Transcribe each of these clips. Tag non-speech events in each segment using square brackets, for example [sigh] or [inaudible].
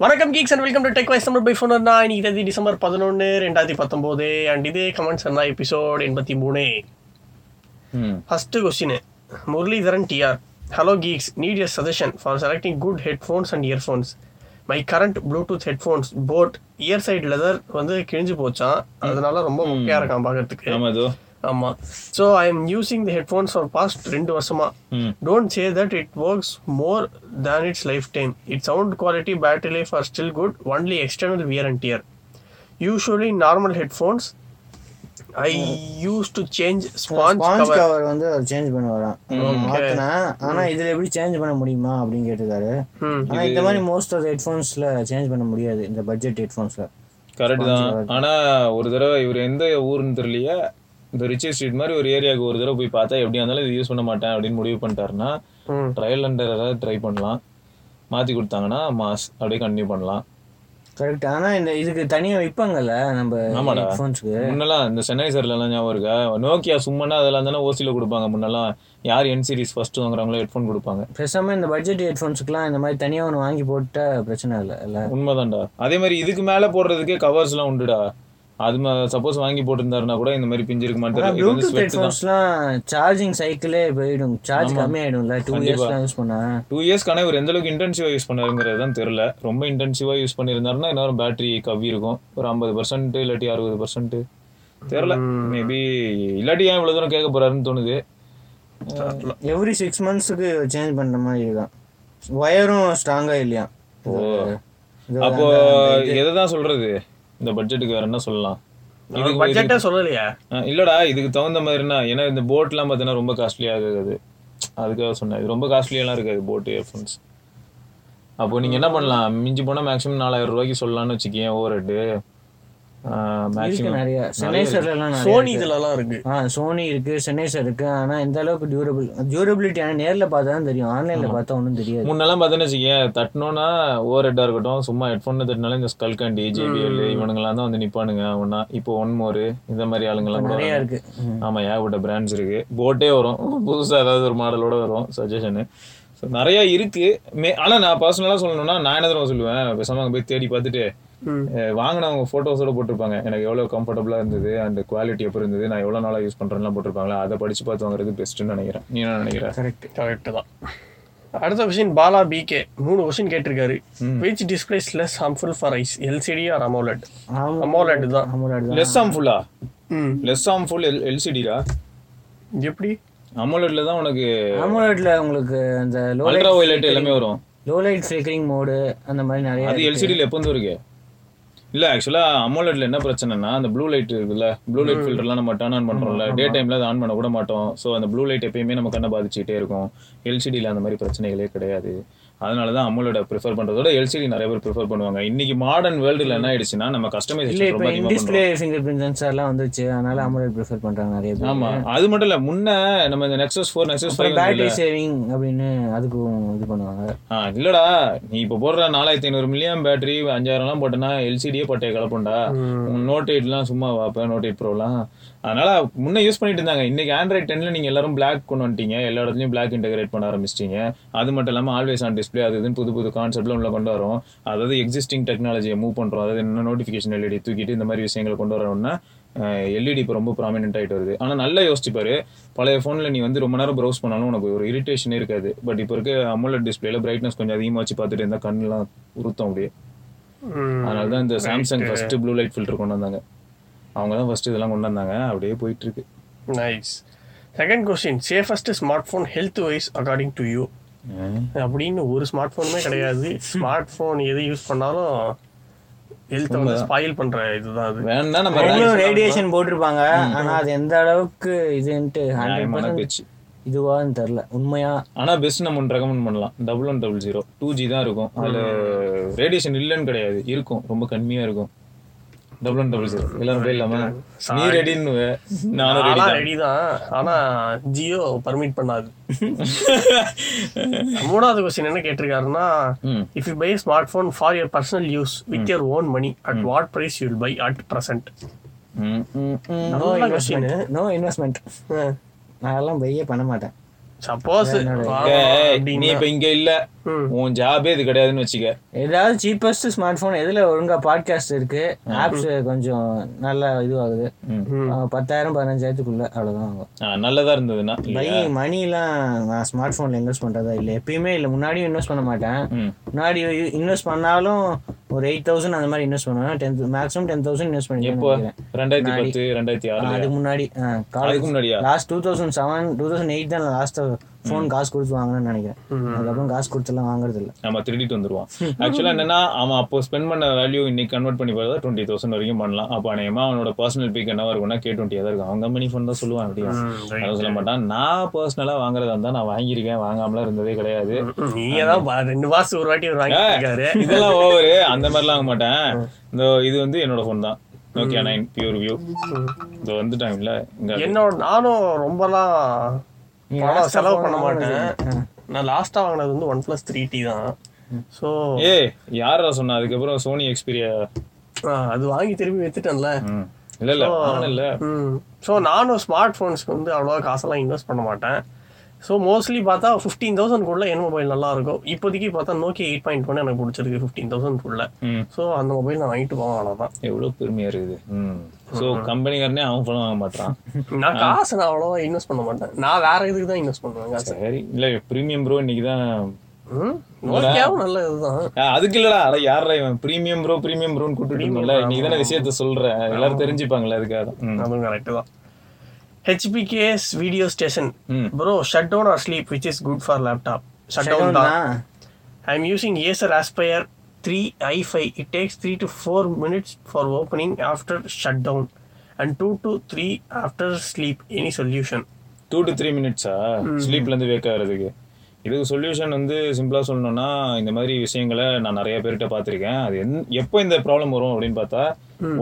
வணக்கம் geeks and welcome to tech wise Tamil by ஃபோனர் நான் இன்னைக்கு டிசம்பர் பதினொன்று ரெண்டாயிரத்தி பத்தொம்போது. அண்ட் இது கமெண்ட்ஸ் அண்ணா எபிசோட் எண்பத்தி மூணு. ம். First question Muralidharan TR hello geeks need your suggestion for selecting good headphones and earphones my current Bluetooth headphones boAt ear side leather வந்து கிழிஞ்சு போச்சான் அதனால ரொம்ப முக்கியம் இருக்கான் பார்க்கறதுக்கு ஆமாம் so I am using the headphones for past ரெண்டு வருஷமா. ம். Don't say that it works more than its lifetime. Its sound quality, battery life are still good, only external wear and tear. Usually normal headphones, I used to change sponge sponge cover. Cover வந்து அவர் change பண்ண வரான் மாத்தினேன். ஆனா இதுல எப்படி change பண்ண முடியுமா அப்படின்னு கேட்டிருக்காரு. ஆனா இந்த மாதிரி மோஸ்ட் ஆஃப் ஹெட்ஃபோன்ஸ்ல சேஞ்ச் பண்ண முடியாது. இந்த பட்ஜெட் ஹெட்ஃபோன்ஸ்ல கரெக்ட் தான். ஆனா ஒரு தடவை இவர் எந்த ஊருன்னு தெரியலையே. இந்த ரிச்சி ஸ்ட்ரீட் மாதிரி ஒரு ஏரியாவுக்கு ஒரு தடவை போய் பார்த்தா எப்படியா இருந்தாலும் இது யூஸ் பண்ண மாட்டேன் அப்படின்னு முடிவு பண்ணிட்டாருன்னா. ட்ரையல் அண்ட் ஏதாவது ட்ரை பண்ணலாம். மாத்தி கொடுத்தாங்கன்னா மாஸ் அப்படியே கண்டினியூ பண்ணலாம். கரெக்ட் ஆனா இந்த இதுக்கு தனியா விற்பாங்கல்ல நம்ம ஆமாடா. முன்னெல்லாம் இந்த சென்னை சைட்ல எல்லாம் ஞாபகம் இருக்கா? நோக்கியா சும்மானா அதெல்லாம் தானே ஓசில கொடுப்பாங்க. முன்னெல்லாம் யார் என் சீரிஸ் ஃபர்ஸ்ட் வாங்குறாங்களோ ஹெட்ஃபோன் கொடுப்பாங்க. பேசாம இந்த பட்ஜெட் ஹெட்ஃபோன்ஸ்க்குலாம் இந்த மாதிரி தனியா ஒன்று வாங்கி போட்டா பிரச்சனை இல்லை இல்ல? உண்மைதான்டா. அதே மாதிரி இதுக்கு மேல போடுறதுக்கே கவர்ஸ் எல்லாம் உண்டுடா. அது சப்போஸ் வாங்கி போட்டிருந்தாருன்னா கூட இந்த மாதிரி பிஞ்சிருக்க வந்து ப்ளூடூத் தான். ஹெட்ஃபோன்ஸ்லாம் சார்ஜிங் சைக்கிளே போயிடும். சார்ஜ் கம்மி ஆயிடும்ல டூ இயர்ஸ்லாம் யூஸ் பண்ணா. டூ இயர்ஸ்க்கான இவர் எந்த அளவுக்கு இன்டென்சிவா யூஸ் பண்ணாருங்கிறது தான் தெரியல. ரொம்ப இன்டென்சிவா யூஸ் பண்ணியிருந்தாருன்னா இன்னும் பேட்டரி கவி இருக்கும். ஒரு ஐம்பது பர்சன்ட் இல்லாட்டி அறுபது பர்சன்ட் தெரியல. மேபி இல்லாட்டி ஏன் இவ்வளவு தூரம் கேட்க போறாருன்னு தோணுது. எவ்ரி சிக்ஸ் மந்த்ஸுக்கு சேஞ்ச் பண்ற மாதிரி இருக்கான் ஒயரும் ஸ்ட்ராங்கா இல்லையா? இது அப்போ எதை தான் சொல்றது? இந்த பட்ஜெட்டுக்கு வேற என்ன சொல்லலாம்? பட்ஜெட்டே சொல்லலையா. இல்லடா இதுக்கு தகுந்த மாதிரினா ஏன்னா இந்த போட்லாம் பார்த்தீங்கன்னா ரொம்ப காஸ்ட்லியா ஆகுது அதுக்காக சொன்னேன் இது ரொம்ப காஸ்ட்லியெல்லாம் இருக்காது போட் இயர்ஃபோன்ஸ் அப்போ நீங்க என்ன பண்ணலாம்? மிஞ்சி போனா மேக்ஸிமம் நாலாயிரம் ரூபாய்க்கு சொல்லலாம்னு வச்சுக்கேன் ஓவர் மேக்ஸிமம் நிறைய. எல்லாம் நிறைய சோனி இதுலலாம் இருக்கு. ஆ சோனி இருக்கு சென்னைசர் இருக்கு. ஆனா இந்த அளவுக்கு டியூரபிள் டியூரபிலிட்டி ஆனா நேர்ல பார்த்தா தான் தெரியும். ஆன்லைன்ல பார்த்தா ஒன்றும் தெரியாது. முன்னெல்லாம் பார்த்தேன்னு வச்சுக்கேன் தட்டணும்னா ஓவர் ஹெட்டா இருக்கட்டும் சும்மா ஹெட்ஃபோன் தட்டினாலும் இந்த ஸ்கல்கண்டி ஜேபிஎல் இவனுங்கெல்லாம் தான் வந்து நிப்பானுங்க. ஒன்னா இப்போ ஒன் மோர் இந்த மாதிரி ஆளுங்கெல்லாம் கூட நிறைய. இருக்கு. ஆமா ஏகப்பட்ட பிராண்ட்ஸ் இருக்கு. போட்டே வரும். புதுசா ஏதாவது ஒரு மாடலோட வரும் சஜஷனு ஸோ நிறைய இருக்கு. மே ஆனா நான் பர்சனலா சொல்லணும்னா நான் என்ன தடவை சொல்லுவேன்? பேசாம அங்க போய் தேடி பார்த்துட்டு வாங்கினவங்க ஃபோட்டோஸோட போட்டிருப்பாங்க. எனக்கு எவ்வளவு கம்ஃபர்டபுளா இருந்தது அண்ட் குவாலிட்டி எப்படி இருந்தது நான் எவ்வளவு நாளா யூஸ் பண்றேன்லாம் போட்டிருப்பாங்களா? அதை படிச்சு பார்த்து வாங்குறது பெஸ்ட்னு நினைக்கிறேன். நீ என்ன நினைக்கிற? கரெக்ட் கரெக்ட் தான். அடுத்த கொஸ்டின் பாலா பிகே மூணு கொஸ்டின் கேட்டிருக்காரு. Which displays less harmful for eyes LCD or AMOLED AMOLED தான். அமோலட் தான். லெஸ் ஆம்ஃபுல்லா ம். லெஸ் ஆம்ஃபுல் எல் எல்சிடிடா எப்படி? அமோலட்ல தான் உனக்கு அமோலட்ல உங்களுக்கு அந்த லோ அல்ட்ரா ஒய்லைட் எல்லாமே வரும். லோ லைட் ஃபிளிக்கரிங் மோடு அந்த மாதிரி நிறைய அது எல்சிடியில் எப்போ வந்து இருக்கு இல்ல ஆக்சுவலா அமோலட்ல என்ன பிரச்சனைனா அந்த ப்ளூ லைட் இருக்குல்ல ப்ளூ லைட் ஃபில்டர்லாம் நம்ம டர்ன் ஆன் பண்றோம்ல டே டைம்ல அதை ஆன் பண்ண கூட மாட்டோம். ஸோ அந்த ப்ளூ லைட் எப்பயுமே நம்ம கண்ணை பாதிச்சுட்டே இருக்கும். எல்சிடியில் அந்த மாதிரி பிரச்சனைகளே கிடையாது. அதனால தான் அமோலோட ப்ரிஃபர் பண்றதோட எல்சிடி நிறைய பேர் ப்ரிஃபர் பண்ணுவாங்க. இன்னைக்கு மாடர்ன் வேர்ல்டுல என்ன ஆயிடுச்சுன்னா நம்ம கஸ்டமைசேஷன் ரொம்ப அதிகமா டிஸ்பிளே ஃபிங்கர் பிரிண்ட் சென்சார்லாம் வந்துச்சு. அதனால அமோலட் ப்ரிஃபர் பண்றாங்க நிறைய பேர். ஆமா. அது மட்டும் இல்ல முன்ன நம்ம இந்த Nexus four Nexus five battery saving அப்படின்னு அதுக்கும் இது பண்ணுவாங்க. ஆ இல்லடா. நீ இப்ப போடுற நாலாயிரத்தி ஐநூறு மில்லியம் பேட்டரி அஞ்சாயிரம் எல்லாம் போட்டனா எல்சிடியே பட்டைய கலப்புண்டா நோட் எயிட்லாம் சும்மா வாப்ப நோட் எயிட் ப்ரோலாம் அதனால முன்ன யூஸ் பண்ணிட்டு இருந்தாங்க. இன்னைக்கு ஆண்ட்ராய்ட் டென்ல நீங்க எல்லாரும் பிளாக் கொண்டு வந்துட்டீங்க. எல்லா இடத்துலயும் பிளாக் இன்டகிரேட் பண்ண ஆரம்பிச்சிட்டீங்க. அது மட்டும் இல்லாம ஆல்வேஸ் ஆன் டிஸ்பிளே அது இதுன்னு புது புது கான்செப்ட்ல உள்ள கொண்டு வரோம். அதாவது எக்ஸிஸ்டிங் டெக்னாலஜியை மூவ் பண்றோம். அதாவது என்ன நோட்டிஃபிகேஷன் எல்இடி தூக்கிட்டு இந்த மாதிரி விஷயங்களை கொண்டு வரோம்னா எல்இடி இப்போ ரொம்ப ப்ராமினென்ட் ஆயிட்டு வருது. ஆனா நல்லா யோசிச்சு பாரு. பழைய ஃபோன்ல நீ வந்து ரொம்ப நேரம் ப்ரௌஸ் பண்ணாலும் உனக்கு ஒரு இரிட்டேஷனே இருக்காது. பட் இப்போ இருக்க அமோலட் டிஸ்பிளேல பிரைட்னஸ் கொஞ்சம் அதிகமா வச்சு பார்த்துட்டு இருந்தா கண்ணெல்லாம் உருத்தம் அப்படியே. அதனால தான் இந்த Samsung first blue light filter கொண்டு வந்தாங்க. அவங்க தான் ஃபர்ஸ்ட் இதெல்லாம் கொண்டு வந்தாங்க. அப்படியே போயிட்டு இருக்கு. Nice second question safest smart phone health wise according to you அப்படின்னு ஒரு ஸ்மார்ட் ஃபோனுமே கிடையாது. ஸ்மார்ட் ஃபோன் எது யூஸ் பண்ணாலும் ஹெல்த் வந்து ஸ்பாயில் பண்ற இதுதான் அது. வேணா நம்ம ரேடியேஷன் போட்டிருப்பாங்க. ஆனா அது எந்த அளவுக்கு இதுன்ட்டு ஹண்ட்ரட் பேச்சு. இதுவான்னு தெரியல. உண்மையா? ஆனா பெஸ்ட் நம்ம ஒன்று ரெக்கமெண்ட் பண்ணலாம். Double one double zero two G தான் இருக்கும். அதுல ரேடியேஷன் இல்லைன்னு கிடையாது. இருக்கும். ரொம்ப கம்மியா இருக்கும். டபுள் ஒன் டபுள் ஜீரோ எல்லாரும் போய் இல்லாம நீ ரெடின்னு நானும் ரெடி ரெடி தான். ஆனா ஜியோ பர்மிட் பண்ணாது. [laughs] மூணாவது கொஸ்டின் என்ன கேட்டிருக்காருன்னா. If you buy smart phone for your personal use with your own money at what price you buy at present. No investment no investment நான் அதெல்லாம் பையே பண்ண மாட்டேன். சப்போஸ் நீ இப்ப இங்க இல்ல. உன் ஜாபே இது கிடையாதுன்னு வச்சுக்க. ஏதாவது சீப்பஸ்ட் ஸ்மார்ட் போன் எதுல ஒழுங்கா பாட்காஸ்ட் இருக்கு ஆப்ஸ் கொஞ்சம் நல்லா இதுவாகுது. பத்தாயிரம் பதினஞ்சாயிரத்துக்குள்ள அவ்வளவுதான் நல்லதா இருந்ததுன்னா பை மணிலாம் நான் ஸ்மார்ட் போன்ல இன்வெஸ்ட் பண்றதா இல்லை. எப்பயுமே இல்லை முன்னாடியும் இன்வெஸ்ட் பண்ண மாட்டேன். முன்னாடி இன்வெஸ்ட் பண்ணாலும் ஒரு எயிட் தௌசண்ட் அந்த மாதிரி இன்வெஸ்ட் பண்ணுவேன். Ten maximum ten thousand invest பண்ணி இப்போ ரெண்டாயிரத்தி பத்து ரெண்டாயிரத்தி ஆறு அதுக்கு முன்னாடி அதுக்கு college முன்னாடியா? Last two thousand seven two thousand eight தான் லாஸ்ட் ஃபோன் காசு கொடுத்து வாங்கினேன்னு நினைக்கிறேன். அதுக்கப்புறம் காசு கொடுத்துலாம் வாங்குறது இல்லை நம்ம திருடிட்டு வந்துருவான் ஆக்சுவலா என்னன்னா அவன் அப்போ ஸ்பெண்ட் பண்ண வேல்யூ இன்னைக்கு கன்வெர்ட் பண்ணி பார்த்தா டுவெண்ட்டி தௌசண்ட் வரைக்கும் பண்ணலாம். அப்போ அநேகமா அவனோட பர்சனல் பிக் என்னவா இருக்கும்னா கே டுவெண்ட்டி தான் இருக்கும். அவன் கம்பெனி ஃபோன் தான் சொல்லுவான் அப்படியா. அதை சொல்ல மாட்டான். நான் பர்சனலா வாங்குறதா இருந்தா நான் வாங்கியிருக்கேன். வாங்காமலாம் இருந்ததே கிடையாது. நீங்க தான் ரெண்டு மாசம் ஒரு வாட்டி ஒரு வாங்கிருக்காரு இதெல்லாம் [laughs] ஓவரு அந்த மாதிரிலாம் வாங்க மாட்டேன். இந்த இது வந்து என்னோட ஃபோன் தான். நோக்கியா நைன் பியூர் வியூ இது வந்துட்டாங்கல்ல. என்னோட நானும் ரொம்பலாம் பணம் செலவு பண்ண மாட்டேன். நான் லாஸ்டா வாங்கினது வந்து ஒன் பிளஸ் த்ரீ டி தான். ஸோ ஏய் யாரா சொன்னா? அதுக்கப்புறம் சோனி எக்ஸ்பீரியா அது வாங்கி திருப்பி வித்துட்டேன்ல. இல்ல இல்ல வாங்கினல ஸோ நானும் ஸ்மார்ட் ஃபோன்ஸ்க்கு வந்து அவ்வளோவா காசெல்லாம் இன்வெஸ்ட் பண்ண மாட்டேன். ஸோ மோஸ்ட்லி பார்த்தா ஃபிஃப்டீன் தௌசண்ட்குள்ள என்ன மொபைல் நல்லா இருக்கும் இப்போதைக்கு பார்த்தா நோக்கி எயிட் பாயிண்ட் ஒன் எனக்கு பிடிச்சிருக்கு ஃபிஃப்டீன் தௌசண்ட்குள்ள ம். ஸோ அந்த மொபைல் நான் வாங்கிட்டு போவேன் அவ்வளோதான் எவ்வளவு பெருமையா இருக்குது. சோ கம்பெனிக்காரனே அவன் ஃபோன் வாங்க மாட்டான் நான் காசு நான் அவ்வளோவா இன்வெஸ்ட் பண்ண மாட்டேன். நான் வேற இதுக்கு தான் இன்வெஸ்ட் பண்ணுவேன் காசு. சரி. இல்ல பிரீமியம் ப்ரோ இன்னைக்கு தான் அதுக்கு இல்லடா. அட யாரா இவன்? பிரீமியம் ப்ரோ பிரீமியம் ப்ரோன்னு கூட்டிட்டு இருந்தோம்ல. இன்னைக்கு தானே விஷயத்த சொல்ற. எல்லாரும் தெரிஞ்சுப்பாங்கல்ல அதுக்காக. அதுவும் கரெக்ட் தான். HPKS video station. Bro shut down or sleep which is good for laptop shut down தான் I am using Acer Aspire three I five it takes three to four minutes for opening after shut down and two to three after sleep any solution two to three மினிட்ஸா ஸ்லீப்ல இருந்து wake ஆகிறதுக்கு. இதுக்கு solution வந்து சிம்பிளா சொல்லணும்னா இந்த மாதிரி விஷயங்களை நான் நிறைய பேர்கிட்ட பார்த்திருக்கேன். அது என் எப்போ இந்த ப்ராப்ளம் வரும் அப்படின்னு பார்த்தா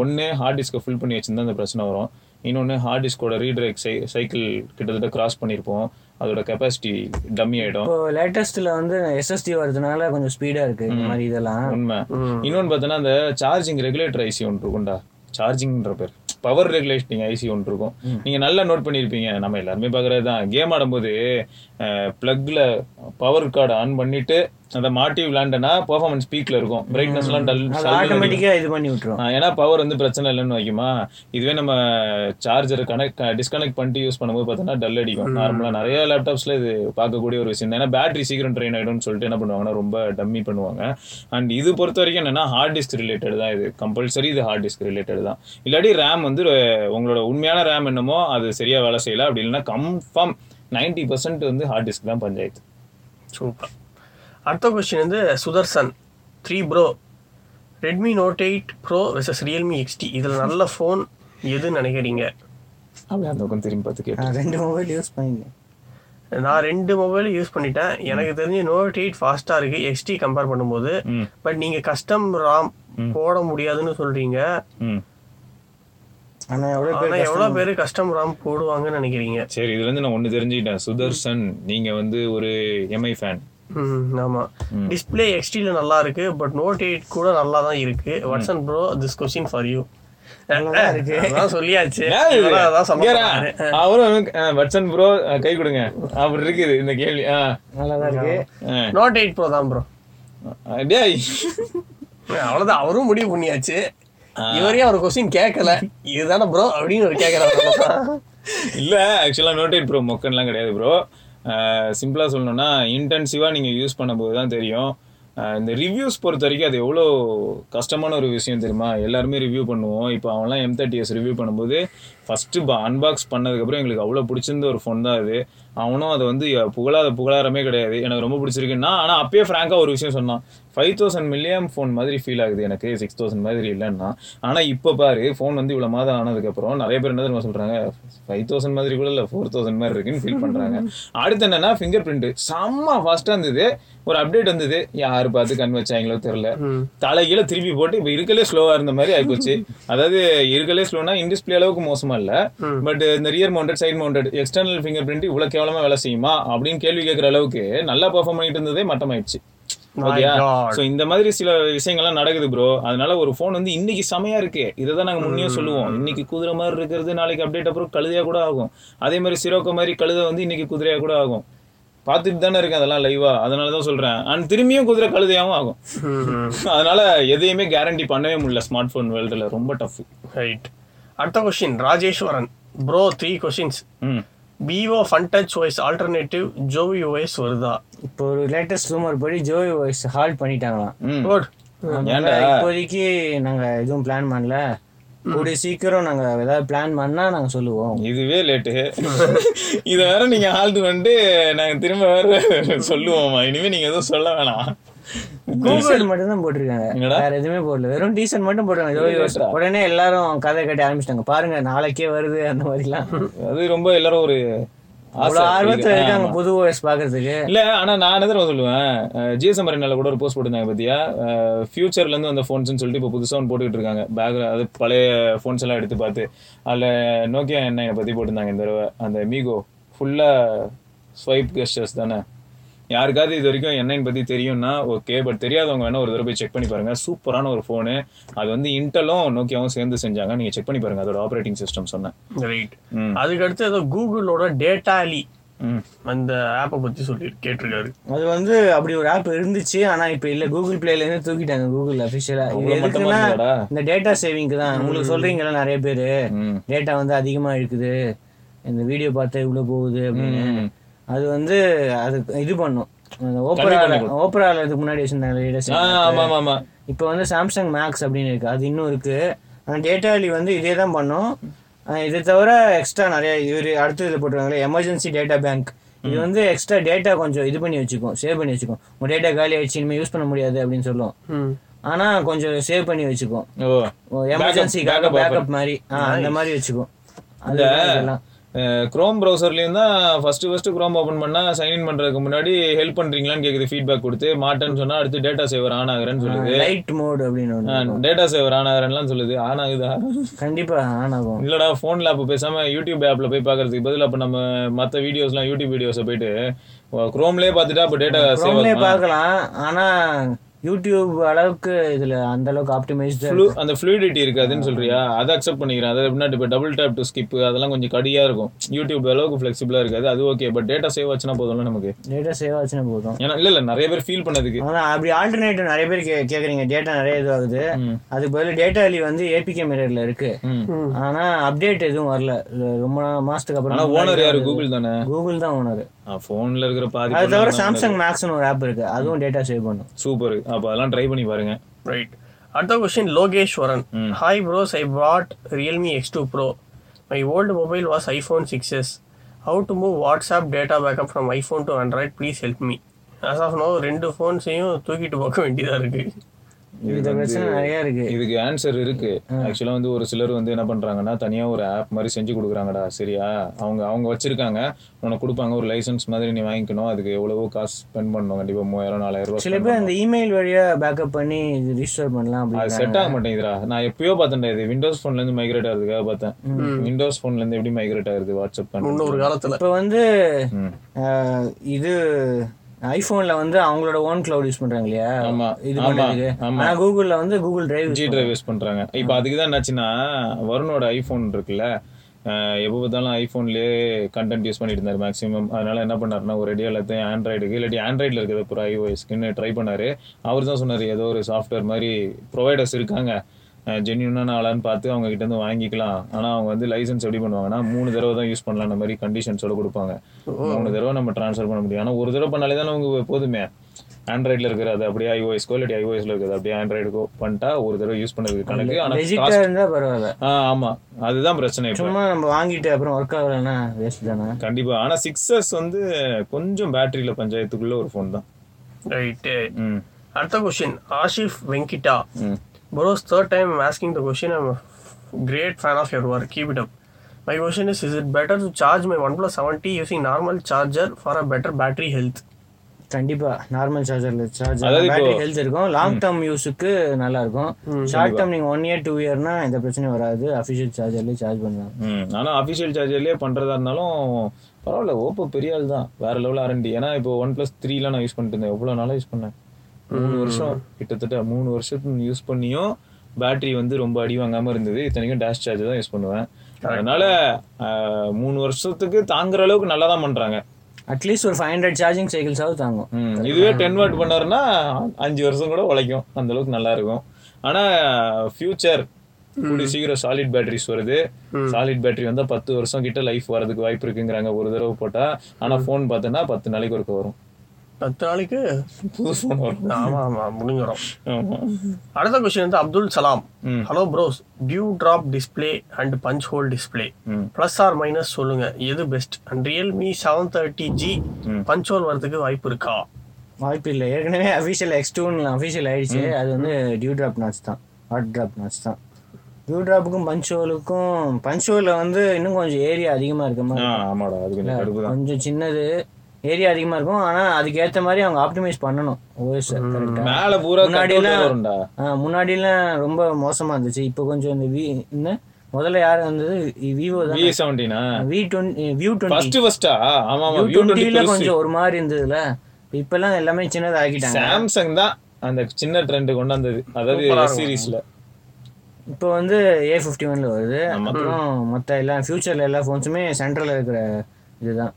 ஒண்ணு ஹார்ட் டிஸ்கை ஃபில் பண்ணி வச்சிருந்தா இந்த பிரச்சனை வரும். இன்னொன்னு ஹார்ட் டிஸ்கோட ரீட்ரைக் சைக்கிள் கிட்டத்தட்ட கிராஸ் பண்ணியிருப்போம் அதோட கெப்பாசிட்டி டம்மி ஆயிடும். இப்போ லேட்டஸ்ட்ல வந்து எஸ்எஸ்டி வரதுனால கொஞ்சம் ஸ்பீடா இருக்கு இந்த மாதிரி இதெல்லாம். உண்மை. இன்னொன்னு பார்த்தோன்னா அந்த சார்ஜிங் ரெகுலேட்டர் ஐசி ஒன்று இருக்கும்டா. சார்ஜிங்ன்ற பேர். பவர் ரெகுலேட்டிங் ஐசி ஒன்று இருக்கும். நீங்க நல்லா நோட் பண்ணியிருப்பீங்க நம்ம எல்லாருமே பார்க்கறது தான் கேம் ஆடும்போது பிளக்ல பவர் கார்டு ஆன் பண்ணிட்டு அதை மாட்டி விளையாண்டனா பெர்ஃபார்மன்ஸ் பீக்ல இருக்கும். பிரைட்னஸ் எல்லாம் டல் ஆட்டோமேட்டிக்கா இது பண்ணி விட்டுரும். ஏன்னா பவர் வந்து பிரச்சனை இல்லைன்னு வைக்குமா? இதுவே நம்ம சார்ஜர் கனெக்ட் டிஸ்கனெக்ட் பண்ணிட்டு யூஸ் பண்ணும்போது பார்த்தோன்னா டல் அடிக்கும். நார்மலாக நிறைய லேப்டாப்ஸ்ல இது பார்க்கக்கூடிய ஒரு விஷயம். ஏன்னா பேட்டரி சீக்கிரம் ட்ரெயின் ஆயிடும்னு சொல்லிட்டு என்ன பண்ணுவாங்கன்னா ரொம்ப டம்மி பண்ணுவாங்க. அண்ட் இது பொறுத்த வரைக்கும் என்னன்னா ஹார்ட் டிஸ்க் ரிலேட்டட் தான் இது. கம்பல்சரி இது ஹார்ட் டிஸ்க் ரிலேட்டட் தான். இல்லாட்டி ரேம் வந்து உங்களோட உண்மையான ரேம் என்னமோ அது சரியா வேலை செய்யல. அப்படி இல்லைன்னா கன்ஃபார்ம் நைன்டி பர்சன்ட் வந்து ஹார்ட் டிஸ்க் தான் பஞ்சாயத்து. சூப்பர். அடுத்த கொஸ்டின் வந்து Sudarshan three bro Redmi Note eight Pro versus Realme XT இதில் நல்ல ஃபோன் எதுன்னு நினைக்கிறீங்க? அப்படி அந்த பக்கம் திரும்பி பார்த்து கேட்டு. நான் ரெண்டு மொபைல் யூஸ் பண்ணிருக்கேன் நான் ரெண்டு மொபைல் யூஸ் பண்ணிட்டேன். எனக்கு தெரிஞ்சு நோட் எயிட் ஃபாஸ்ட்டாக இருக்குது எக்ஸ்டி கம்பேர் பண்ணும்போது. பட் நீங்கள் கஸ்டம் ராம் போட முடியாதுன்னு சொல்கிறீங்க ஆனால் எவ்வளோ பேர் கஸ்டம் ராம் போடுவாங்கன்னு நினைக்கிறீங்க? சரி இதுல இருந்து நான் ஒண்ணு தெரிஞ்சுக்கிட்டேன். சுதர்சன் நீங்க வந்து ஒரு எம்ஐ ஃபேன் ஆமாம் டிஸ்பிளே எக்ஸ்டியில் நல்லா இருக்கு பட் நோட் எயிட் கூட நல்லா தான் இருக்கு. Watson bro this question for you சொல்லியாச்சு. அவரும் வட்சன் ப்ரோ கை கொடுங்க. அப்படி இருக்குது இந்த கேள்வி. நல்லாதான் இருக்கு. நோட் எயிட் ப்ரோ தான் ப்ரோ டேய். அவ்வளவுதான். அவரும் முடிவு பண்ணியாச்சு. இவரே அவர் கொஸ்டின் கேட்கல இதுதானே ப்ரோ அப்படின்னு ஒரு கேட்கறாரு [laughs] இல்ல ஆக்சுவலா நோட்டேட் ப்ரோ மொக்கன்லாம் கிடையாது ப்ரோ சிம்பிளாக சொல்லணும்னா இன்டென்சிவாக நீங்கள் யூஸ் பண்ணும்போது தான் தெரியும். இந்த ரிவ்யூஸ் பொறுத்த வரைக்கும் அது எவ்வளோ கஷ்டமான ஒரு விஷயம் தெரியுமா? எல்லாருமே ரிவ்யூ பண்ணுவோம். இப்போ அவன்லாம் எம் தேர்ட்டி எஸ் ரிவ்யூ பண்ணும்போது ஃபஸ்ட்டு அன்பாக்ஸ் பண்ணதுக்கப்புறம் எங்களுக்கு அவ்வளோ பிடிச்சிருந்த ஒரு ஃபோன் தான் அது. அவனும் அதை வந்து புகழாத புகழாரமே கிடையாது. எனக்கு ரொம்ப பிடிச்சிருக்குன்னா. ஆனால் அப்பயே ஃப்ராங்காக ஒரு விஷயம் சொன்னான். ஃபைவ் தௌசண்ட் மில்லியம் ஃபோன் மாதிரி ஃபீல் ஆகுது எனக்கு சிக்ஸ் தௌசண்ட் மாதிரி இல்லைன்னா. ஆனால் இப்போ பாரு ஃபோன் வந்து இவ்வளோ மாதம் ஆனதுக்கப்புறம் நிறைய பேர் என்ன தெரியுமா சொல்கிறாங்க ஃபைவ் தௌசண்ட் மாதிரி கூட இல்லை ஃபோர் தௌசண்ட் மாதிரி இருக்குன்னு ஃபீல் பண்ணுறாங்க அடுத்து என்னன்னா ஃபிங்கர் பிரிண்ட் செம்ம ஃபாஸ்ட்டாக இருந்தது. ஒரு அப்டேட் வந்தது. யார் பார்த்து கண் வச்சாங்களோ தெரியல. தலைகீழ திருப்பி போட்டு இப்போ இருக்கலே ஸ்லோவா இருந்த மாதிரி ஆயிப்போச்சு. அதாவது இருக்கலே ஸ்லோனா இன்டிஸ்பிளே அளவுக்கு மோசமா இல்ல. பட் இந்த rear mounted side mounted external fingerprint இவ்வளவு கேவலமா வேலை செய்யுமா? அப்படின்னு கேள்வி கேட்கற அளவுக்கு நல்லா பெர்ஃபார்ம் பண்ணிட்டு இருந்ததே மட்டமாயிடுச்சு. ஓகேயா. சோ இந்த மாதிரி சில விஷயங்கள்லாம் நடக்குது ப்ரோ அதனால ஒரு ஃபோன் வந்து இன்னைக்கு செமையா இருக்கு. இதை தான் நாங்க முன்னே சொல்லுவோம். இன்னைக்கு குதிரை மாதிரி இருக்கிறது நாளைக்கு அப்டேட் அப்புறம் கழுதையா கூட ஆகும். அதே மாதிரி சிரோக்கோ மாதிரி கழுதை வந்து இன்னைக்கு குதிரையா கூட ஆகும். பார்த்துட்டு தானே இருக்கேன் அதெல்லாம் லைவா அதனால தான் சொல்றேன். அண்ட் திரும்பியும் குதிரை கழுதையாவும் ஆகும். அதனால எதையுமே கேரண்டி பண்ணவே முடியல ஸ்மார்ட் போன் வேர்ல்டுல ரொம்ப டஃப் ரைட் அடுத்த question Rajeswaran. Bro three questions Vivo Fun Touch OS alternative Jovi OS வருதா? இப்போ ஒரு லேட்டஸ்ட் ரூமர் படி ஜோய் வாய்ஸ் ஹால்ட் பண்ணிட்டாங்களாம் ம். குட் இப்போதைக்கு நாங்க எதுவும் பிளான் பண்ணல. கூடிய சீக்கிரம் நாங்க ஏதாவது பிளான் பண்ணா நாங்க சொல்லுவோம். இதுவே லேட்டு இத வேற நீங்க ஆல்ட் வந்துட்டு நாங்க திரும்ப வேற சொல்லுவோமா இனிமே நீங்க எதுவும் சொல்ல வேணாம். கூகுள் மட்டும் தான் போட்டிருக்காங்க? வேற எதுவுமே போடல. வெறும் டீசன் மட்டும் போட்டிருக்காங்க. உடனே எல்லாரும் கதை கட்ட ஆரம்பிச்சிட்டாங்க. பாருங்க நாளைக்கே வருது அந்த மாதிரிலாம். அது ரொம்ப எல்லாரும் ஒரு ஆர்வத்துல இருக்கு. இருக்காங்க புது ஓஎஸ் பாக்குறதுக்கு இல்ல ஆனா நான் தெரியுமா சொல்லுவேன்? ஜிஎஸ்எம் அரேனால கூட ஒரு போஸ்ட் போட்டிருந்தாங்க பாத்தியா? ஃபியூச்சர்ல இருந்து வந்த போன்ஸ்னு சொல்லிட்டு இப்போ புதுசா ஒன்று போட்டுக்கிட்டு இருக்காங்க. பேக் அது பழைய போன்ஸ் எல்லாம் எடுத்து பார்த்து. அதுல நோக்கியா என்ன பத்தி போட்டிருந்தாங்க இந்த தடவை. அந்த மீகோ ஃபுல்லா ஸ்வைப் கெஸ்டர்ஸ் தானே? யாருக்காவது இது வரைக்கும் என்னன்னு பத்தி தெரியும்னா ஓகே பட் தெரியாதவங்க வேணா ஒரு தடவை போய் செக் பண்ணி பாருங்க. சூப்பரான ஒரு ஃபோனு அது வந்து இன்டலும் நோக்கியாவும் சேர்ந்து செஞ்சாங்க. நீங்க செக் பண்ணி பாருங்க அதோட ஆப்ரேட்டிங் சிஸ்டம் சொன்னேன் ரைட். அதுக்கடுத்து ஏதோ கூகுளோட டேட்டாலி ம். அந்த ஆப்பை பத்தி சொல்லி கேட்டிருக்காரு. அது வந்து அப்படி ஒரு ஆப் இருந்துச்சு ஆனா இப்ப இல்ல கூகுள் பிளேல இருந்து தூக்கிட்டாங்க கூகுள் இது எதுக்குன்னா இருந்ததாடா? இந்த டேட்டா சேவிங்க்கு தான். உங்களுக்கு சொல்றீங்கல்ல நிறைய பேரு. டேட்டா வந்து அதிகமா இருக்குது. இந்த வீடியோ பார்த்தா இவ்வளவு போகுது அப்படின்னு. அது வந்து அது இது பண்ணும். அந்த ஓப்பரால ஓப்பரால இதுக்கு முன்னாடி வச்சிருந்தாங்க ஆமா இப்போ வந்து சாம்சங் மேக்ஸ் அப்படின்னு இருக்கு. அது இன்னும் இருக்கு. அந்த டேட்டாலி வந்து இதே தான் பண்ணும். இதை தவிர எக்ஸ்ட்ரா நிறைய இவர் அடுத்து இது போட்டுருக்காங்களே எமர்ஜென்சி டேட்டா பேங்க் இது வந்து எக்ஸ்ட்ரா டேட்டா கொஞ்சம் இது பண்ணி வச்சுக்கும் சேவ் பண்ணி வச்சுக்கும். உங்க டேட்டா காலி ஆயிடுச்சு இனிமேல் யூஸ் பண்ண முடியாது அப்படின்னு சொல்லும். ம். ஆனா கொஞ்சம் சேவ் பண்ணி வச்சுக்கும். எமர்ஜென்சிக்காக பேக்கப் மாதிரி. அந்த மாதிரி வச்சுக்கும். இதெல்லாம். குரோம் ப்ரௌசர்லயும் தான் ஃபர்ஸ்ட் ஃபர்ஸ்ட் குரோம் ஓபன் பண்ணா சைன் இன் பண்றதுக்கு முன்னாடி ஹெல்ப் பண்றீங்களான்னு கேக்குது ஃபீட்பேக் கொடுத்து மாட்டேன்னு சொன்னா அடுத்து டேட்டா சேவர் ஆன் ஆகுறேன்னு சொல்லுது. லைட் மோட் அப்படின்னு டேட்டா சேவர் ஆன் ஆகுறேன்லாம் சொல்லுது. ஆன் ஆகுதா? கண்டிப்பா ஆன் ஆகும். இல்லடா போன்ல அப்ப பேசாம யூடியூப் ஆப்ல போய் பாக்குறதுக்கு பதில் அப்ப நம்ம மத்த வீடியோஸ்லாம் யூடியூப் வீடியோஸை போயிட்டு குரோம்லயே பார்த்துட்டா அப்ப டேட்டா சேவ் பார்க்கலாம். ஆனா யூடியூப் அளவுக்கு இதுல அந்த அளவுக்கு ஆப்டிமைஸ்டு Flu- அந்த ஃப்ளூயிடிட்டி இருக்காதுன்னு சொல்றியா? அதை அக்செப்ட் பண்ணிக்கிறேன். அதை எப்படின்னா இப்போ டபுள் டேப் டு ஸ்கிப் அதெல்லாம் கொஞ்சம் கடியா இருக்கும். யூடியூப் அளவுக்கு ஃபிளெக்சிபிளா இருக்காது. அது ஓகே பட் டேட்டா சேவ் ஆச்சுன்னா போதும்ல நமக்கு? டேட்டா சேவ் ஆச்சுன்னா போதும். ஏன்னா இல்ல இல்ல நிறைய பேர் ஃபீல் பண்ணதுக்கு. ஆனா அப்படி ஆல்டர்னேட்டிவ் நிறைய பேர் கே- கேக்குறீங்க. டேட்டா நிறைய இதுவாகுது. ம். அதுக்கு பதில் டேட்டா அலி வந்து ஏபிகே மிரர்ல இருக்கு. ஆனா அப்டேட் எதுவும் வரல. இது ரொம்ப மாசத்துக்கு ஆனா அப்புறம் ஓனர் யாரு? கூகுள் தானே? கூகுள் தான் ஓனர் போன்ல இருக்கிற பாதி அது தவிர சாம்சங் மேக்ஸ்னு ஒரு ஆப் இருக்கு. அதுவும் டேட்டா சேவ் பண்ணும். சூப்பர். அப்ப அதெல்லாம் ட்ரை பண்ணி பாருங்க. ரைட் அடுத்த question Lokeswaran hi bros I bought Realme X two Pro my old mobile was iPhone six S how to move WhatsApp data backup from iPhone to Android please help me as of now ரெண்டு ஃபோன்ஸையும் தூக்கிட்டு போக வேண்டியதாக இருக்கு. இந்த பிரச்சனை நிறைய இருக்கு. இதுக்கு ஆன்சர் இருக்கு. ஆக்சுவலா வந்து ஒரு சிலர் வந்து என்ன பண்றாங்கன்னா தனியா ஒரு ஆப் மாதிரி செஞ்சு கொடுக்குறாங்கடா சரியா? அவங்க அவங்க வச்சிருக்காங்க. உனக்கு கொடுப்பாங்க ஒரு லைசன்ஸ் மாதிரி நீ வாங்கிக்கணும். அதுக்கு எவ்வளவோ காசு ஸ்பெண்ட் பண்ணணும். கண்டிப்பா மூவாயிரம் நாலாயிரம் ரூபாய் சில பேர் அந்த இமெயில் வழியா பேக்கப் பண்ணி ரிஜிஸ்டர் பண்ணலாம் அது செட் ஆக மாட்டேங்குதுடா. நான் எப்பயோ பார்த்தேன்டா இது. விண்டோஸ் போன்ல இருந்து மைக்ரேட் ஆகுறதுக்காக பார்த்தேன். விண்டோஸ் போன்ல இருந்து எப்படி மைக்ரேட் ஆகுது? வாட்ஸ்அப் பண்ண முன்னொரு காலத்தில். இப்போ வந்து இது ஐபோன்ல வந்து அவங்களோட ஓன் கிளவுட் யூஸ் பண்றாங்க இல்லையா ஆமா இது ஆமா பண்றதுக்கு ஆமா. ஆனா கூகுள்ல வந்து Google Drive G Drive use பண்றாங்க. இப்போ அதுக்கு தான் என்னாச்சுன்னா வருணோட ஐபோன் இருக்குல்ல எப்போ பார்த்தாலும் ஐஃபோன்லேயே கண்டென்ட் யூஸ் பண்ணிட்டு இருந்தார் மேக்ஸிமம் அதனால என்ன பண்ணாருன்னா ஒரு ரெடி எல்லாத்தையும் ஆண்ட்ராய்டுக்கு இல்லாட்டி ஆண்ட்ராய்டில் இருக்கிறது பூரா ஐஓஎஸ்க்குன்னு ட்ரை பண்ணாரு. அவர் தான் சொன்னார் ஏதோ ஒரு சாஃப்ட்வேர் மாதிரி ப்ரொவைடர்ஸ் இருக்காங்க. ஜென்யூனான ஆளான்னு பார்த்து அவங்க கிட்ட இருந்து வாங்கிக்கலாம். ஆனா அவங்க வந்து லைசன்ஸ் எப்படி பண்ணுவாங்கன்னா மூணு தடவை தான் யூஸ் பண்ணலாம். அந்த மாதிரி கண்டிஷன்ஸோட கொடுப்பாங்க. மூணு தடவை நம்ம ட்ரான்ஸ்ஃபர் பண்ண முடியும். ஆனா ஒரு தடவை பண்ணாலே தானே அவங்க போதுமே. ஆண்ட்ராய்டில் இருக்கிறது அப்படியே ஐஓஎஸ்க்கோ இல்லாட்டி ஐஓஎஸ்ல இருக்கிறது அப்படியே ஆண்ட்ராய்டுக்கோ பண்ணிட்டா ஒரு தடவை யூஸ் பண்ணதுக்கு கணக்கு. ஆனா லெஜிட்டா cost- இருந்தா பரவாயில்ல. ஆ ஆமா. அதுதான் பிரச்சனை இப்போ. சும்மா நம்ம வாங்கிட்டு அப்புறம் ஒர்க் ஆகலைன்னா வேஸ்ட் தானே? கண்டிப்பா. ஆனா சிக்ஸ் எஸ் வந்து கொஞ்சம் பேட்டரியில பஞ்சாயத்துக்குள்ள ஒரு ஃபோன் தான். ரைட்டு ம். அடுத்த question Asif Venkita. Bros, third time I'm asking the question. I'm a great fan of your work. Keep it up. My question is Is it better to charge my OnePlus 70 using normal charger for a better battery health? கண்டிப்பா normal சார்ஜர்ல charge battery health இருக்கும். Long term யூஸுக்கு நல்லா இருக்கும் short term நீங்க one year two இயர்னா எந்த பிரச்சனையும் வராது. அஃபிஷியல் சார்ஜர்லயே சார்ஜ் பண்ணலாம். ஆனா அஃபிஷியல் சார்ஜர்லயே பண்றதா இருந்தாலும் பரவாயில்ல ஓப்போ பெரிய ஆள் தான் வேற லெவல் ஆரண்டி ஏன்னா இப்போ ஒன் பிளஸ் த்ரீலாம் நான் யூஸ் பண்ணிட்டு இருந்தேன். எவ்வளவு நாளா யூஸ் பண்ணேன்? மூணு வருஷம். கிட்டத்தட்ட மூணு வருஷத்துக்கு யூஸ் பண்ணியும் பேட்டரி வந்து ரொம்ப அடி வாங்காம இருந்தது. இத்தனைக்கும் டேஷ் சார்ஜ் தான் யூஸ் பண்ணுவேன். அதனால மூணு வருஷத்துக்கு தாங்குற அளவுக்கு நல்லா தான் பண்றாங்க. அட்லீஸ்ட் ஒரு ஃபைவ் ஹண்ட்ரட் சார்ஜிங் சைக்கிள்ஸாவது தாங்கும். இதுவே டென் வாட் பண்ணாருன்னா அஞ்சு வருஷம் கூட உழைக்கும். அந்த அளவுக்கு நல்லா இருக்கும். ஆனா ஃபியூச்சர் கூடி சீக்கிரம் சாலிட் பேட்டரிஸ் வருது. சாலிட் பேட்டரி வந்தா பத்து வருஷம் கிட்ட லைஃப் வரதுக்கு வாய்ப்பு இருக்குங்கிறாங்க. ஒரு தடவை போட்டா. ஆனா ஃபோன் பார்த்தோன்னா பத்து நாளைக்கு ஒருக்க வரும். பத்து நாளைக்கு புது ஃபோன் வரும் ஆமா ஆமா முடிஞ்சிடும். அடுத்த கொஸ்டின் வந்து அப்துல் சலாம். ம். Hello bros dew drop display and punch hole display. Plus or minus சொல்லுங்க. எது best and Realme seven thirty G. Punch hole வரதுக்கு வாய்ப்பு இருக்கா? வாய்ப்பு இல்லை. ஏற்கனவே அஃபிஷியல் எக்ஸ் டூன்னு அஃபிஷியல் ஆயிடுச்சு. அது வந்து டியூ ட்ராப் நாட்ச் தான். ஹாட் ட்ராப் நாட்ச் தான். டியூ ட்ராப்புக்கும் பஞ்ச் ஹோலுக்கும் பஞ்ச் ஹோலில் வந்து இன்னும் கொஞ்சம் ஏரியா அதிகமாக இருக்க மாதிரி ஆ, ஆமாடா. அது கொஞ்சம் கடுப்பு தான். கொஞ்சம் சின்னது. ஏரியா அதிகமாக இருக்கும். ஆனால் அதுக்கேற்ற மாதிரி அவங்க ஆப்டிமைஸ் பண்ணணும். ஓஎஸ் மேல பூரா முன்னாடிலாம் முன்னாடிலாம் ரொம்ப மோசமாக இருந்துச்சு. இப்போ கொஞ்சம் இந்த வி என்ன? முதல்ல யார் வந்தது? விவோ தான்? V செவன்டீனா V twenty view twenty first ஃபர்ஸ்டா ஆமா ஆமா வியூ டுவெண்ட்டில கொஞ்சம் ஒரு மாதிரி இருந்ததுல. இப்பெல்லாம் எல்லாமே சின்னதா ஆக்கிட்டாங்க சாம்சங் தான் அந்த சின்ன ட்ரெண்ட் கொண்டு வந்தது. அதாவது. சீரீஸ்ல இப்போ வந்து ஏ ஃபிஃப்டி ஒன்ல வருது. அப்புறம் மற்ற எல்லா ஃபியூச்சர்ல எல்லா ஃபோன்ஸுமே சென்ட்ரல்ல இருக்கிற இதுதான்.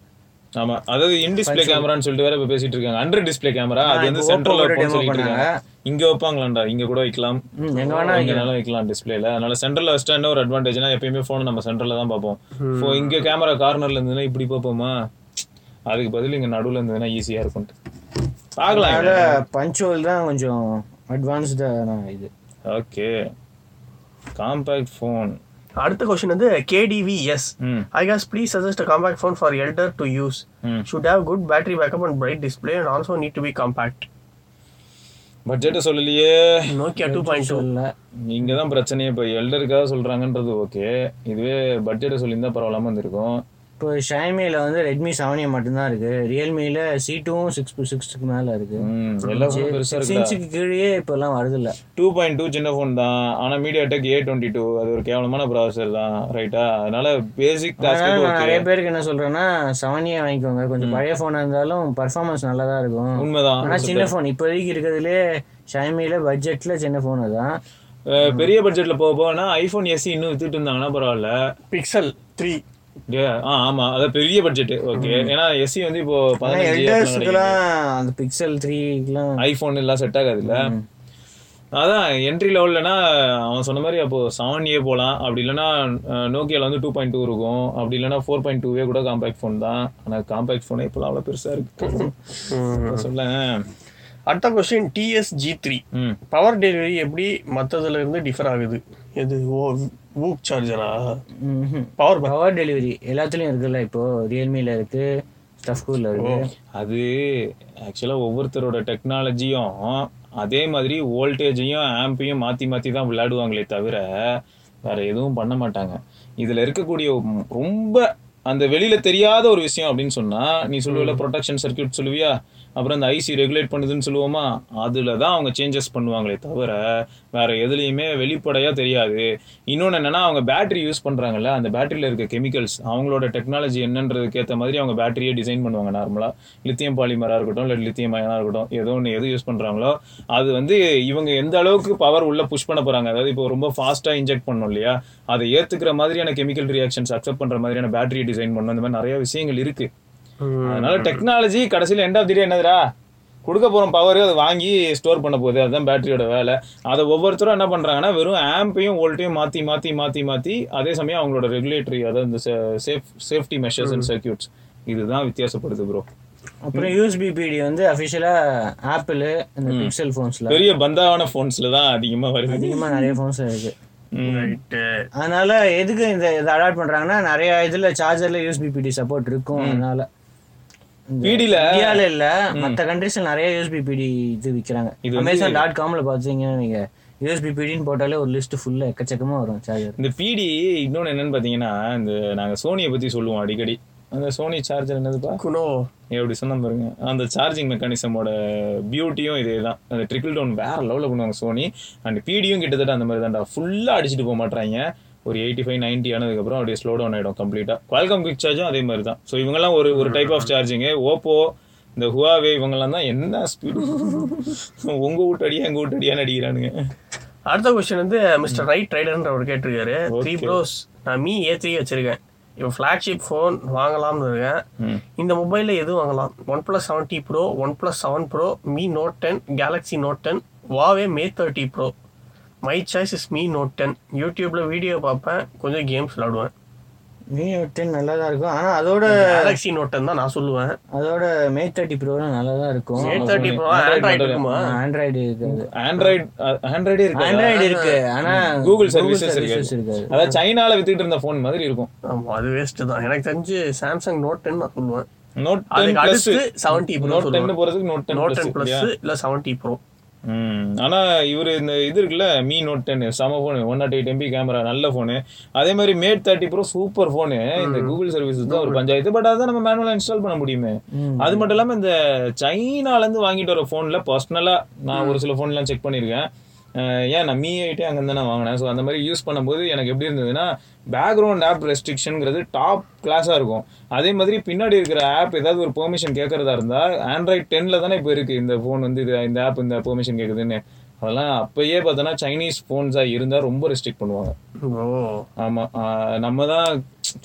ஆமா. அதாவது இன் டிஸ்ப்ளே கேமரான்னு சொல்லிட்டு வேற இப்ப பேசிட்டு இருக்காங்க. அண்டர் டிஸ்ப்ளே கேமரா அது வந்து சென்ட்ரல் வைப்போம்னு சொல்லிட்டு. இருக்காங்க. இங்க வைப்பாங்களாண்டா? இங்க கூட வைக்கலாம். எங்க வேணா எங்கனாலும் வைக்கலாம் டிஸ்ப்ளேல அதனால சென்டர்ல வச்சிட்டா என்ன ஒரு அட்வான்டேஜ்னா எப்பயுமே போன் நம்ம சென்டர்ல தான் பார்ப்போம். இங்க கேமரா கார்னர்ல இருந்ததுன்னா இப்படி பார்ப்போமா? அதுக்கு பதில் இங்க நடுவுல இருந்ததுன்னா ஈஸியா இருக்கும். பார்க்கலாம் பஞ்சுவல் தான் கொஞ்சம் அட்வான்ஸ்டான இது. ஓகே காம்பேக்ட் ஃபோன் அடுத்த கொஸ்டின் வந்து கேடிவிஎஸ் ம் I guess please suggest phone for elder to use ம் should have good battery backup and bright display and also need to be compact பட்ஜெட்டை சொல்லலையே nokia 2.2 சொல்ல இங்க தான் பிரச்சனையே இப்போ எல்டருக்காக சொல்றாங்கன்றது ஓகே இதுவே பட்ஜெட்டை சொல்லியிருந்தா பரவாயில்லாம இருந்திருக்கும் இப்போ ஷைமியில் வந்து ரெட்மி செவன் மட்டும்தான் இருக்கு. ரியல்மியில் சி டூவும் சிக்ஸ் சிக்ஸ்க்கு மேலே இருக்கு. ம், எல்லா ஃபோனும் பெருசா சிக்ஸ் இருக்குடா இன்ச்சுக்கு கீழே இப்போல்லாம் வருது இல்லை டூ பாயிண்ட் டூ சின்ன ஃபோன் தான். ஆனா MediaTek A twenty two அது ஒரு கேவலமான ப்ராசஸர் தான் ரைட்டா அதனால பேசிக் நிறைய பேருக்கு என்ன சொல்றேன்னா செவனியே வாங்கிக்கோங்க. கொஞ்சம் பழைய ஃபோனாக இருந்தாலும் பர்ஃபார்மன்ஸ் நல்லா தான் இருக்கும். உண்மைதான் ஆனா சின்ன ஃபோன் இப்போதைக்கு இருக்கிறதுலே ஷைமியில் பட்ஜெட்ல சின்ன ஃபோன் தான் பெரிய பட்ஜெட்ல போக போனா ஐபோன் எஸ்சி இன்னும் வித்துட்டு இருந்தாங்கன்னா பரவாயில்ல. Pixel 3 ஏ, ஆ ஆமா. அதான் பெரிய பட்ஜெட் ஓகே ஏன்னா எஸ்சி வந்து இப்போ ஆனால் பதினஞ்சு பிக்சல் த்ரீக்கெலாம் ஐபோன் எல்லாம் செட் ஆகாது இல்ல அதான் என்ட்ரி லெவல்லனா அவன் சொன்ன மாதிரி அப்போ செவன் ஏ போகலாம் அப்படி இல்லைன்னா நோக்கியால வந்து டூ பாயிண்ட் டூ இருக்கும். அப்படி இல்லைன்னா ஃபோர் பாயிண்ட் டூவே கூட காம்பேக்ட் ஃபோன் தான். ஆனா காம்பேக்ட் ஃபோனே இப்போலாம் அவ்வளோ பெருசா இருக்கு. சொல்ல அடுத்த கொஸ்டின் டிஎஸ்ஜி த்ரீ ம். பவர் டெலிவரி எப்படி மற்றதுல இருந்து டிஃபர் ஆகுது? இது ஓ வூக் சார்ஜரா பவர் பவர் டெலிவரி எல்லாத்துலயும் இருக்குல்ல இப்போ? ரியல்மில இருக்கு ஸ்டஃப்கூல்ல இருக்கு. அது ஆக்சுவலாக ஒவ்வொருத்தரோட டெக்னாலஜியும் அதே மாதிரி வோல்டேஜையும் ஆம்பையும் மாற்றி மாற்றி தான் விளையாடுவாங்களே தவிர வேற எதுவும் பண்ண மாட்டாங்க. இதில் இருக்கக்கூடிய ரொம்ப அந்த வெளியில தெரியாத ஒரு விஷயம் அப்படின்னு சொன்னா நீ சொல்லுவல ப்ரொடெக்ஷன் சர்க்யூட் சொல்லுவியா? அப்புறம் இந்த ஐசி ரெகுலேட் பண்ணுதுன்னு சொல்லுவோமா அதில் தான் அவங்க சேஞ்சஸ் பண்ணுவாங்களே தவிர வேறு எதுலையுமே வெளிப்படையாக தெரியாது. இன்னொன்று என்னென்னா அவங்க பேட்டரி யூஸ் பண்ணுறாங்கல்ல அந்த பேட்டரியில் இருக்க கெமிக்கல்ஸ் அவங்களோட டெக்னாலஜி என்னன்றதுக்கு ஏற்ற மாதிரி அவங்க பேட்டரியை டிசைன் பண்ணுவாங்க நார்மலாக லித்தியம் பாலிமராக இருக்கட்டும் இல்லை லித்தியம் அயனாக இருக்கட்டும் ஏதோ ஒன்று எது யூஸ் பண்ணுறாங்களோ அது வந்து இவங்க எந்த அளவுக்கு பவர் உள்ளே புஷ் பண்ண போகிறாங்க அதாவது இப்போ ரொம்ப ஃபாஸ்ட்டாக இன்ஜெக்ட் பண்ணோம் இல்லையா அதை ஏற்றுக்கிற மாதிரியான கெமிக்கல் ரியாக்ஷன்ஸ் அக்செப்ட் பண்ணுற மாதிரியான பேட்டரியை டிசைன் பண்ணணும் இந்த மாதிரி நிறைய விஷயங்கள் இருக்குது அதனால டெக்னாலஜி கடைசியில் எண்ட் ஆஃப் தி டே என்னதுடா? கொடுக்க போற பவர் அதை வாங்கி ஸ்டோர் பண்ண போகுது. அதுதான் பேட்டரியோட வேலை. அதை ஒவ்வொருத்தரும் என்ன பண்றாங்கன்னா வெறும் ஆம்பையும் வோல்ட்டையும் மாத்தி மாத்தி மாத்தி மாத்தி அதே சமயம் அவங்களோட ரெகுலேட்டரி அதாவது இந்த safe safety measures and circuits இதுதான் வித்தியாசப்படுது ப்ரோ அப்புறம் யூஎஸ்பி பிடி வந்து அஃபிஷியலா ஆப்பிள் இந்த பிக்சல் ஃபோன்ஸ்ல பெரிய பந்தாவான போன்ஸ்ல தான் அதிகமா வருது. அதிகமா நிறைய ஃபோன்ஸ் இருக்கு. அதனால எதுக்கு இந்த இதை அடாப்ட் பண்றாங்கன்னா நிறைய இதுல சார்ஜர்ல யூஎஸ்பி பிடி சப்போர்ட் இருக்கும். அதனால பிடில இந்தியால இல்ல மத்த கண்ட்ரீஸ்ல நிறைய யூஎஸ்பி பிடி இது விக்கிறாங்க. அமேசான் டாட் காம்ல பாத்தீங்கன்னா நீங்க யூஎஸ்பி பிடின்னு போட்டாலே ஒரு லிஸ்ட் ஃபுல்லா எக்கச்சக்கமா வரும் சார்ஜர் இந்த பிடி இன்னொன்னு என்னன்னு பாத்தீங்கன்னா இந்த நாங்க சோனியை பத்தி சொல்லுவோம் அடிக்கடி. அந்த சோனி சார்ஜர் என்னதுப்பா? குனோ எப்படி சொன்ன பாருங்க. அந்த சார்ஜிங் மெக்கானிசமோட பியூட்டியும் இதே தான் அந்த ட்ரிக்கிள் டவுன் வேற லெவலில் பண்ணுவாங்க சோனி அண்ட் பிடியும் கிட்டத்தட்ட அந்த மாதிரி தான்டா ஃபுல்லாக அடிச்சுட்டு போக மாட்டாங்க ஒரு எயிட்டி ஃபைவ் நைன்ட்டி ஆனதுக்கப்புறம் அப்படியே ஸ்லோ டவுன் ஆகிடும் கம்ப்ளீட்டாக குவால்காம் குவிக் சார்ஜும் அதே மாதிரி தான் ஸோ இவங்கெல்லாம் ஒரு ஒரு டைப் ஆஃப் சார்ஜிங்கு ஓப்போ இந்த ஹுவாவே இவங்கெல்லாம் தான் என்ன ஸ்பீடு உங்க வீட்டு அடியா எங்க வீட்டு அடியான்னு அடிக்கிறானுங்க. அடுத்த கொஸ்டின் வந்து மிஸ்டர் ரைட் ரைடர்ன்ற அவர் கேட்டிருக்காரு. த்ரீ ப்ரோஸ் நான் மீ ஏ த்ரீ வச்சிருக்கேன். இப்போ ஃப்ளாக்ஷிப் ஃபோன் வாங்கலாம்னு இருக்கேன். இந்த மொபைலில் எது வாங்கலாம்? One plus seventy pro one plus seven pro Mi note ten Galaxy note ten Huawei Mate thirty pro my choice is Mi note ten யூடியூப்பில் வீடியோ பார்ப்பேன். கொஞ்சம் கேம்ஸ் விளாடுவேன். மீ டென் நல்லா தான் இருக்கும். ஆனா அதோட கேலக்ஸி நோட் டென் தான் நான் சொல்லுவேன். அதோட மே தேர்ட்டி ப்ரோலாம் நல்லா தான் இருக்கும். Mate thirty pro Android. இருக்குமா? ஆண்ட்ராய்டு இருக்காது ஆண்ட்ராய்டு ஆண்ட்ராய்டே இருக்கு. ஆண்ட்ராய்டு இருக்கு. ஆனா கூகுள் சர்வீசஸ் இருக்காது. அதாவது சைனால வித்துட்டு இருந்த ஃபோன் மாதிரி இருக்கும். ஆமா அது வேஸ்ட் தான். எனக்கு தெரிஞ்சு சாம்சங் நோட் டென் நான் சொல்லுவேன். நோட் டென் அதுக்கு பிளஸ் அடுத்து செவன்ட்டி ப்ரோ நோட் டென் போறதுக்கு note ten note ten plus இல்ல செவன்ட்டி ப்ரோ ஆனா இவர் இந்த இது இருக்குல்ல மீ நோட் டென் செம phone one nought eight MP camera நல்ல ஃபோனு அதே மாதிரி Mate thirty pro super phone இந்த கூகுள் சர்வீஸ் தான் ஒரு பஞ்சாயத்து. பட் அதான் நம்ம மேனுவலா இன்ஸ்டால் பண்ண முடியுமே. அது மட்டும் இல்லாம இந்த சைனால இருந்து வாங்கிட்டு வர ஃபோன்ல பர்சனலா நான் ஒரு சில ஃபோன்லாம் செக் பண்ணியிருக்கேன். ஏன் நான் மீ ஐட்டே அங்கே தான் நான் வாங்கினேன்? ஸோ அந்த மாதிரி யூஸ் பண்ணும்போது எனக்கு எப்படி இருந்ததுன்னா பேக்ரவுண்ட் ஆப் ரெஸ்ட்ரிக்ஷனுங்கிறது டாப் கிளாஸாக இருக்கும். அதே மாதிரி பின்னாடி இருக்கிற ஆப் ஏதாவது ஒரு பெர்மிஷன் கேட்கறதா இருந்தால் ஆண்ட்ராய்ட் டென்னில் தானே இப்போ இருக்குது இந்த ஃபோன் வந்து இது இந்த ஆப் இந்த பெர்மிஷன் கேட்குதுன்னு. அதெல்லாம் அப்பயே பார்த்தோன்னா சைனீஸ் ஃபோன்ஸாக இருந்தால் ரொம்ப ரெஸ்ட்ரிக்ட் பண்ணுவாங்க. ஆமாம் நம்ம தான்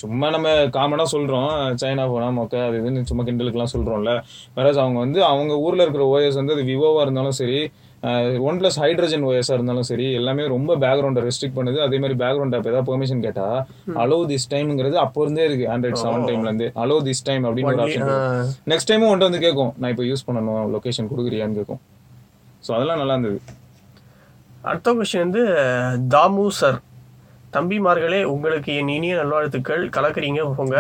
சும்மா நம்ம காமனாக சொல்கிறோம் சைனா ஃபோனா மொக்க அது இதுன்னு சும்மா கிண்டலுக்குலாம் சொல்கிறோம்ல வேறாஸ் அவங்க வந்து அவங்க ஊரில் இருக்கிற ஓஎஸ் வந்து அது விவோவாக இருந்தாலும் சரி ஒன் ப்ளஸ் ஹைட்ரஜன் ஓஎஸாக இருந்தாலும் சரி எல்லாமே ரொம்ப பேக்ரவுண்டை ரெஸ்ட்ரிக்ட் பண்ணுது. அதே மாதிரி பேக்ரவுண்ட் ஆப் ஏதாவது பெர்மிஷன் கேட்டால் அலோ திஸ் டைம்ங்கிறது அப்போ இருந்தே இருக்கு. ஆண்ட்ராய்ட் செவன் டைம்லேருந்து அலோ திஸ் டைம் அப்படின்னு ஒரு ஆப்ஷன் நெக்ஸ்ட் டைமும் ஒன்ட்டு வந்து கேட்கும் நான் இப்போ யூஸ் பண்ணணும் லொக்கேஷன் கொடுக்குறியான்னு கேட்கும் ஸோ அதெல்லாம் நல்லா இருந்தது. அடுத்த கொஸ்டின் வந்து தாமு சார் தம்பிமார்களே உங்களுக்கு என் இனிய நல்வாழ்த்துக்கள். கலக்குறீங்க போங்க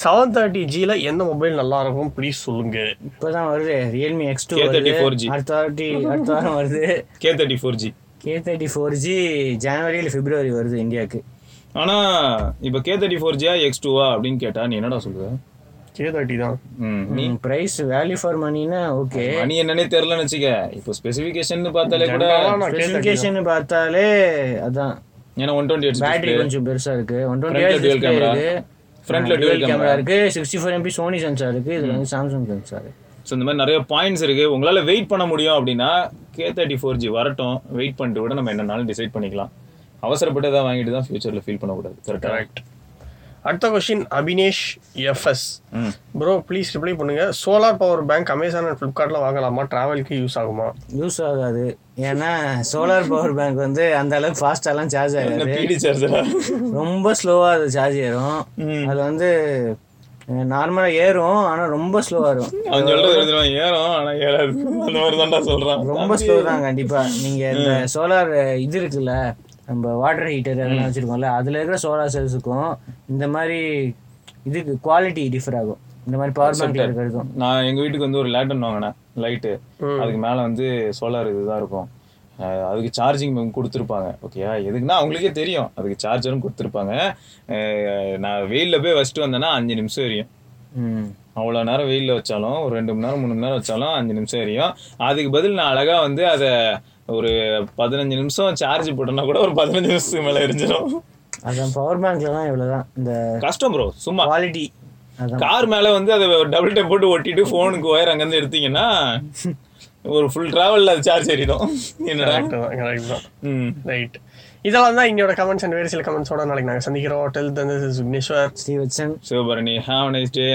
செவன் தேர்ட்டி ஜியில் எந்த மொபைல் நல்லா இருக்கும் ப்ளீஸ் சொல்லுங்க. இப்பதான் வருது. ரியல்மி எக்ஸ் டூ K34 வருது G. அடுத்த வாட்டி அடுத்த வாரம் வருது. K thirty four G K thirty four G ஜனவரி இல்லை பிப்ரவரி வருது இந்தியாவுக்கு. ஆனா இப்போ கே தேர்ட்டி ஃபோர் ஜியா எக்ஸ் டூவா அப்படின்னு கேட்டா நீ என்னடா சொல்லுவ கே தேர்ட்டி தான். ம், நீ ப்ரைஸ் வேல்யூ ஃபார் மணினா ஓகே மணி என்னன்னே தெரியலன்னு வச்சுக்க. இப்போ ஸ்பெசிஃபிகேஷன் பார்த்தாலே கூட General ஆ நான் K30 தான். ஸ்பெசிஃபிகேஷன் பார்த்தாலே அதான். ஏன்னா ஒன் டுவெண்ட்டி எயிட் பேட்டரி கொஞ்சம் பெருசா இருக்கு. One twenty camera. இருக்கு. Dual camera. கேமரா இருக்கு. Sixty four MP Sony sensor இருக்கு. இதுல வந்து சாம்சங் சென்சார் ஸோ இந்த மாதிரி நிறைய பாயிண்ட்ஸ் இருக்கு. உங்களால வெயிட் பண்ண முடியும் அப்படின்னா கே தேர்ட்டி ஃபோர் ஜி வரட்டும். வெயிட் பண்ணிட்டு கூட நம்ம என்னனாலும் டிசைட் பண்ணிக்கலாம். அவசரப்பட்டு தான் வாங்கிட்டு தான் ஃபியூச்சர்ல ஃபீல் பண்ணக்கூடாது. கரெக்ட் அடுத்த question Abinesh FS bro please reply பண்ணுங்க. Solar power bank Amazon and ஃப்ளிப்கார்ட்டில் வாங்கலாமா? ட்ராவலுக்கு யூஸ் ஆகுமா? யூஸ் ஆகாது. ஏன்னா சோலார் பவர் பேங்க் வந்து அந்த அளவுக்கு ஃபாஸ்டாலாம் சார்ஜ் ஆகாது. ரொம்ப ஸ்லோவா அது சார்ஜ் ஏறும். அது வந்து நார்மலா ஏறும் ஆனா ரொம்ப ஸ்லோவா இருக்கும் அவன் ஏறும் ஆனா ஏறாது. அந்த மாதிரி தான்டா சொல்றான். ரொம்ப ஸ்லோ தான் கண்டிப்பா. நீங்க இந்த சோலார் இது இருக்குல்ல நம்ம வாட்டர் ஹீட்டர் அதெல்லாம் வச்சிருக்கோம்ல அதுல இருக்கிற சோலார் செல்ஸுக்கும் இந்த மாதிரி இதுக்கு குவாலிட்டி டிஃபர் ஆகும். இந்த மாதிரி பவர் பேங்க்ல இருக்கிறதுக்கும். நான் எங்க வீட்டுக்கு வந்து ஒரு லேண்டன் வாங்கினேன் லைட்டு அதுக்கு மேல வந்து சோலார் இதுதான் இருக்கும். அதுக்கு சார்ஜிங் கொடுத்துருப்பாங்க. ஓகேயா எதுக்குன்னா அவங்களுக்கே தெரியும். அதுக்கு சார்ஜரும் கொடுத்துருப்பாங்க. நான் வெயில்ல போய் வச்சுட்டு வந்தேன்னா அஞ்சு நிமிஷம் எரியும். அவ்வளோ நேரம் வெயில்ல வச்சாலும் ஒரு ரெண்டு மணி நேரம் மூணு மணி நேரம் வச்சாலும் அஞ்சு நிமிஷம் எரியும். அதுக்கு பதில் நான் அழகா வந்து அதை ஒரு பதினஞ்சு நிமிஷம் சார்ஜ் போட்டோம்னா கூட ஒரு பதினஞ்சு நிமிஷத்துக்கு மேல எரிஞ்சிடும் அதான் பவர் பேங்க்ல தான் இவ்வளவுதான். இந்த கஷ்டம் ப்ரோ சும்மா. குவாலிட்டி கார் மேல வந்து அதை டபுள் டேப் போட்டு ஒட்டிட்டு ஃபோனுக்கு ஒயர் அங்கேருந்து எடுத்தீங்கன்னா ஒரு ஃபுல் டிராவல்ல அது சார்ஜ் ஏறிடும். என்னடா? தான் தான். ரைட் இதெல்லாம் தான் இன்னையோட கமெண்ட்ஸ் அண்ட் வேறு சில கமெண்ட்ஸோட நாளைக்கு நாங்கள் சந்திக்கிறோம். டெல் தந்து Vigneshwar Srivatsan Sivabharani have nice day